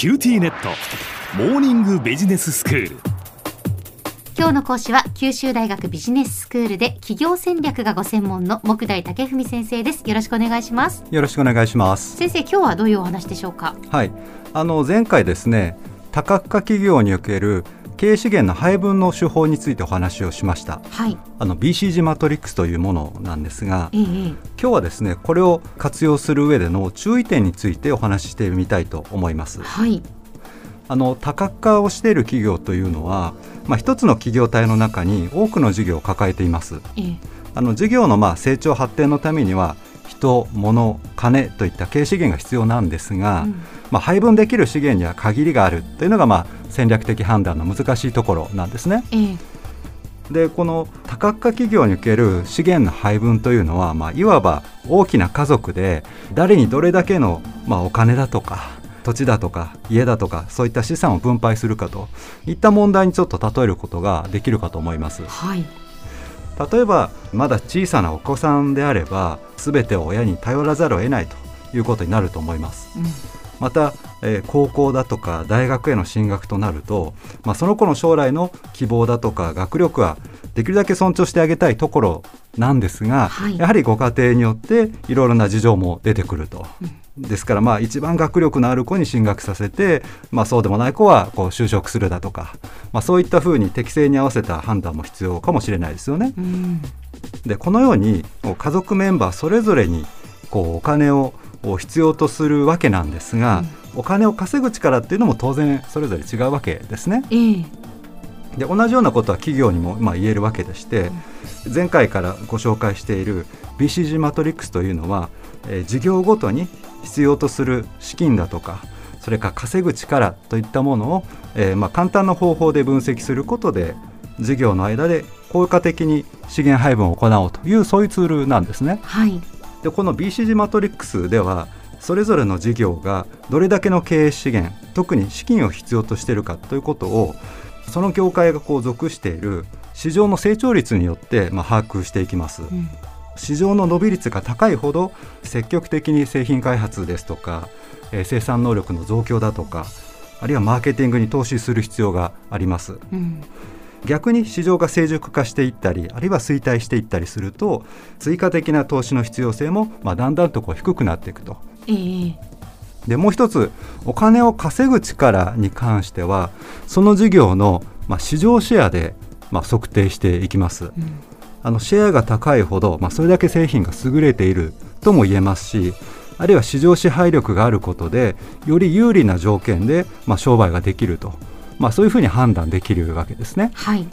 QTnet。モーニングビジネススクール。今日の講師は九州大学ビジネススクールで企業戦略がご専門の目代武史先生です。よろしくお願いします。よろしくお願いします。先生今日はどういうお話でしょうか？はい。あの前回ですね多角化企業における経営資源の配分の手法についてお話をしました、はい。あの BCG マトリックスというものなんですがええ今日はですねこれを活用する上での注意点についてお話ししてみたいと思います。はい。あの多角化をしている企業というのは、まあ、一つの企業体の中に多くの事業を抱えています。ええ。あの事業のまあ成長発展のためには人、物、金といった経営資源が必要なんですが、うん。まあ、配分できる資源には限りがあるというのがまあ戦略的判断の難しいところなんですね。ええでこの多角化企業における資源の配分というのは、まあ、いわば大きな家族で誰にどれだけの、まあ、お金だとか土地だとか家だとかそういった資産を分配するかといった問題にちょっと例えることができるかと思います。はい例えばまだ小さなお子さんであれば全てを親に頼らざるを得ないということになると思いますうんまた、えー高校だとか大学への進学となると、まあ、その子の将来の希望だとか学力はできるだけ尊重してあげたいところなんですが、はいやはりご家庭によっていろいろな事情も出てくると。ですからまあ一番学力のある子に進学させて、まあ、そうでもない子はこう就職するだとか、まあ、そういったふうに適正に合わせた判断も必要かもしれないですよね。うんでこのように家族メンバーそれぞれにこうお金をこう必要とするわけなんですが、お金を稼ぐ力っていうのも当然それぞれ違うわけですね。ええで同じようなことは企業にもまあ言えるわけでして、前回からご紹介している BCG マトリックスというのは、えー事業ごとに必要とする資金だとかそれから稼ぐ力といったものを、えーまあ簡単な方法で分析することで事業の間で効果的に資源配分を行おうというそういうツールなんですね。はいでこの BCG マトリックスではそれぞれの事業がどれだけの経営資源特に資金を必要としているかということをその業界がこう属している市場の成長率によってまあ把握していきます。うん市場の伸び率が高いほど積極的に製品開発ですとか、えー生産能力の増強だとかあるいはマーケティングに投資する必要があります。うん逆に市場が成熟化していったりあるいは衰退していったりすると追加的な投資の必要性も、まあ、だんだんとこう低くなっていくと。ええでもう一つお金を稼ぐ力に関してはその事業の、まあ、市場シェアで、まあ、測定していきます。うんあのシェアが高いほど、まあ、それだけ製品が優れているとも言えますしあるいは市場支配力があることでより有利な条件で、まあ、商売ができると、まあ、そういうふうに判断できるわけですね。はい。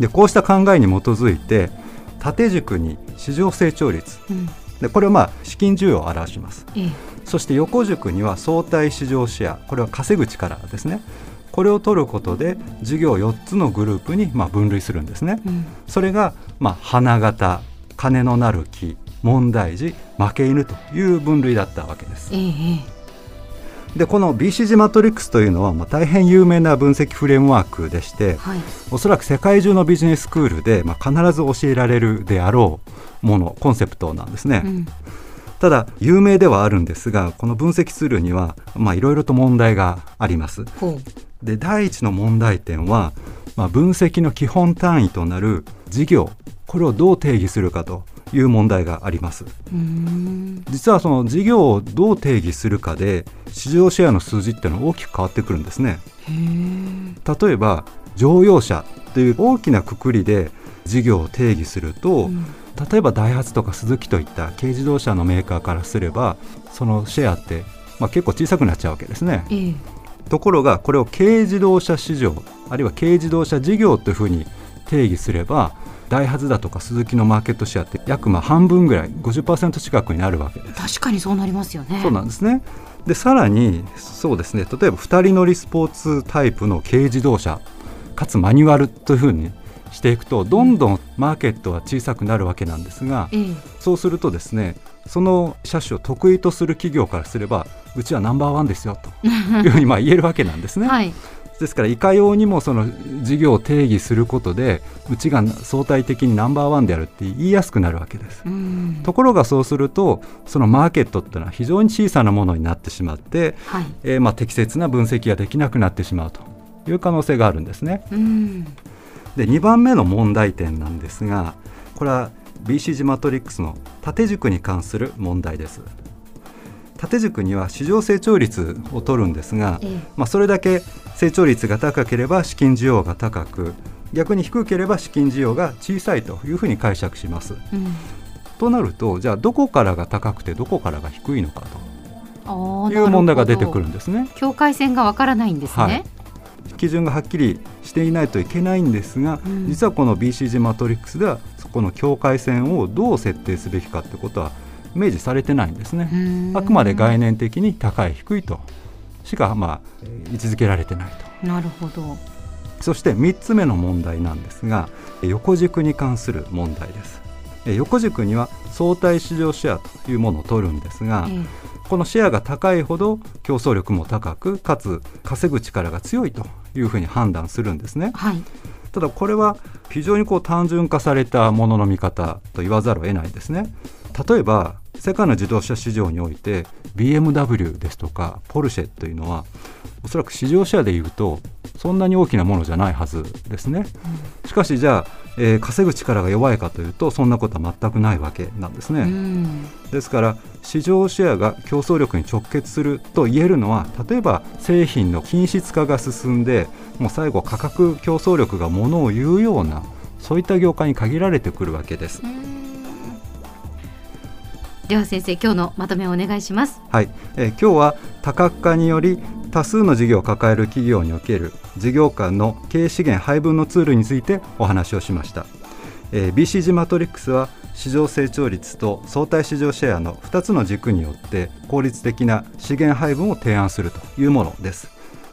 でこうした考えに基づいて縦軸に市場成長率。うん。でこれはまあ資金需要を表します。ええ。そして横軸には相対市場シェア。これは稼ぐ力ですね。これを取ることで事業4つのグループにまあ分類するんですね。うん。それがまあ花形金のなる木問題児負け犬という分類だったわけです。えええでこの BCG マトリックスというのはまあ大変有名な分析フレームワークでしてえはい。おそらく世界中のビジネススクールで、まあ、必ず教えられるであろうものコンセプトなんですね、うん。ただ有名ではあるんですがこの分析ツールにはまあいろいろと問題があります。で第一の問題点は、まあ、分析の基本単位となる事業これをどう定義するかという問題があります。実はその事業をどう定義するかで市場シェアの数字っていうのは大きく変わってくるんですね。例えば乗用車という大きなくくりで事業を定義すると、うん例えばダイハツとかスズキといった軽自動車のメーカーからすればそのシェアって、まあ、結構小さくなっちゃうわけですね。ええ。ところがこれを軽自動車市場あるいは軽自動車事業というふうに定義すればダイハツだとかスズキのマーケットシェアって約まあ半分ぐらい50%近くになるわけです。確かにそうなりますよね。そうなんですね。でさらにそうですね。例えば2人乗りスポーツタイプの軽自動車かつマニュアルというふうにしていくとどんどんマーケットは小さくなるわけなんですがええ。そうするとですねその車種を得意とする企業からすればうちはナンバーワンですよというふうにまあ言えるわけなんですね。はいですからいかようにもその事業を定義することでうちが相対的にナンバーワンであるって言いやすくなるわけです。ところがそうするとそのマーケットっていうのは非常に小さなものになってしまって、はい、えー、まあ適切な分析ができなくなってしまうという可能性があるんですね。で2番目の問題点なんですがこれは BCG マトリックスの縦軸に関する問題です。縦軸には市場成長率を取るんですが、ええ、まあ、それだけ成長率が高ければ資金需要が高く逆に低ければ資金需要が小さいというふうに解釈します。うん、となるとじゃあどこからが高くてどこからが低いのかという問題が出てくるんですね。境界線がわからないんですね、はい。基準がはっきりしていないといけないんですが、うん、実はこの BCG マトリックスではそこの境界線をどう設定すべきかってことは明示されてないんですね。あくまで概念的に高い低いとしかまあ位置づけられてないと。なるほど。そして3つ目の問題なんですが横軸に関する問題です。横軸には相対市場シェアというものを取るんですが、ええ、このシェアが高いほど競争力も高くかつ稼ぐ力が強いというふうに判断するんですね。はい、ただこれは非常にこう単純化されたものの見方と言わざるを得ないですね。例えば世界の自動車市場において BMW ですとかポルシェというのはおそらく市場シェアでいうとそんなに大きなものじゃないはずですね、しかしじゃあ、えー、稼ぐ力が弱いかというとそんなことは全くないわけなんですね、ですから市場シェアが競争力に直結すると言えるのは例えば製品の品質化が進んでもう最後価格競争力がものを言うようなそういった業界に限られてくるわけです。では先生今日のまとめをお願いします。はい、えー、今日は多角化により多数の事業を抱える企業における事業間の経営資源配分のツールについてお話をしました、えー、BCG マトリックスは市場成長率と相対市場シェアの2つの軸によって効率的な資源配分を提案するというものです。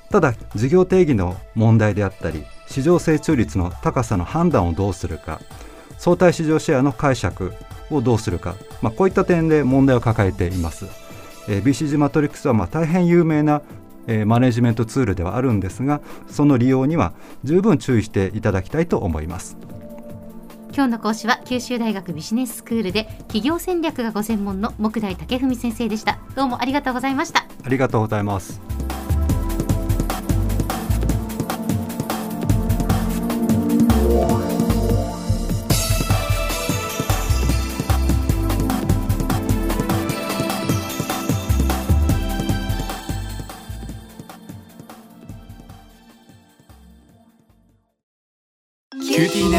ただ事業定義の問題であったり市場成長率の高さの判断をどうするか相対市場シェアの解釈をどうするか、まあ、こういった点で問題を抱えています。えー、BCG マトリックスはまあ大変有名なえー、マネジメントツールではあるんですがその利用には十分注意していただきたいと思います。今日の講師は九州大学ビジネススクールで企業戦略がご専門の木大武文先生でした。どうもありがとうございました。ありがとうございます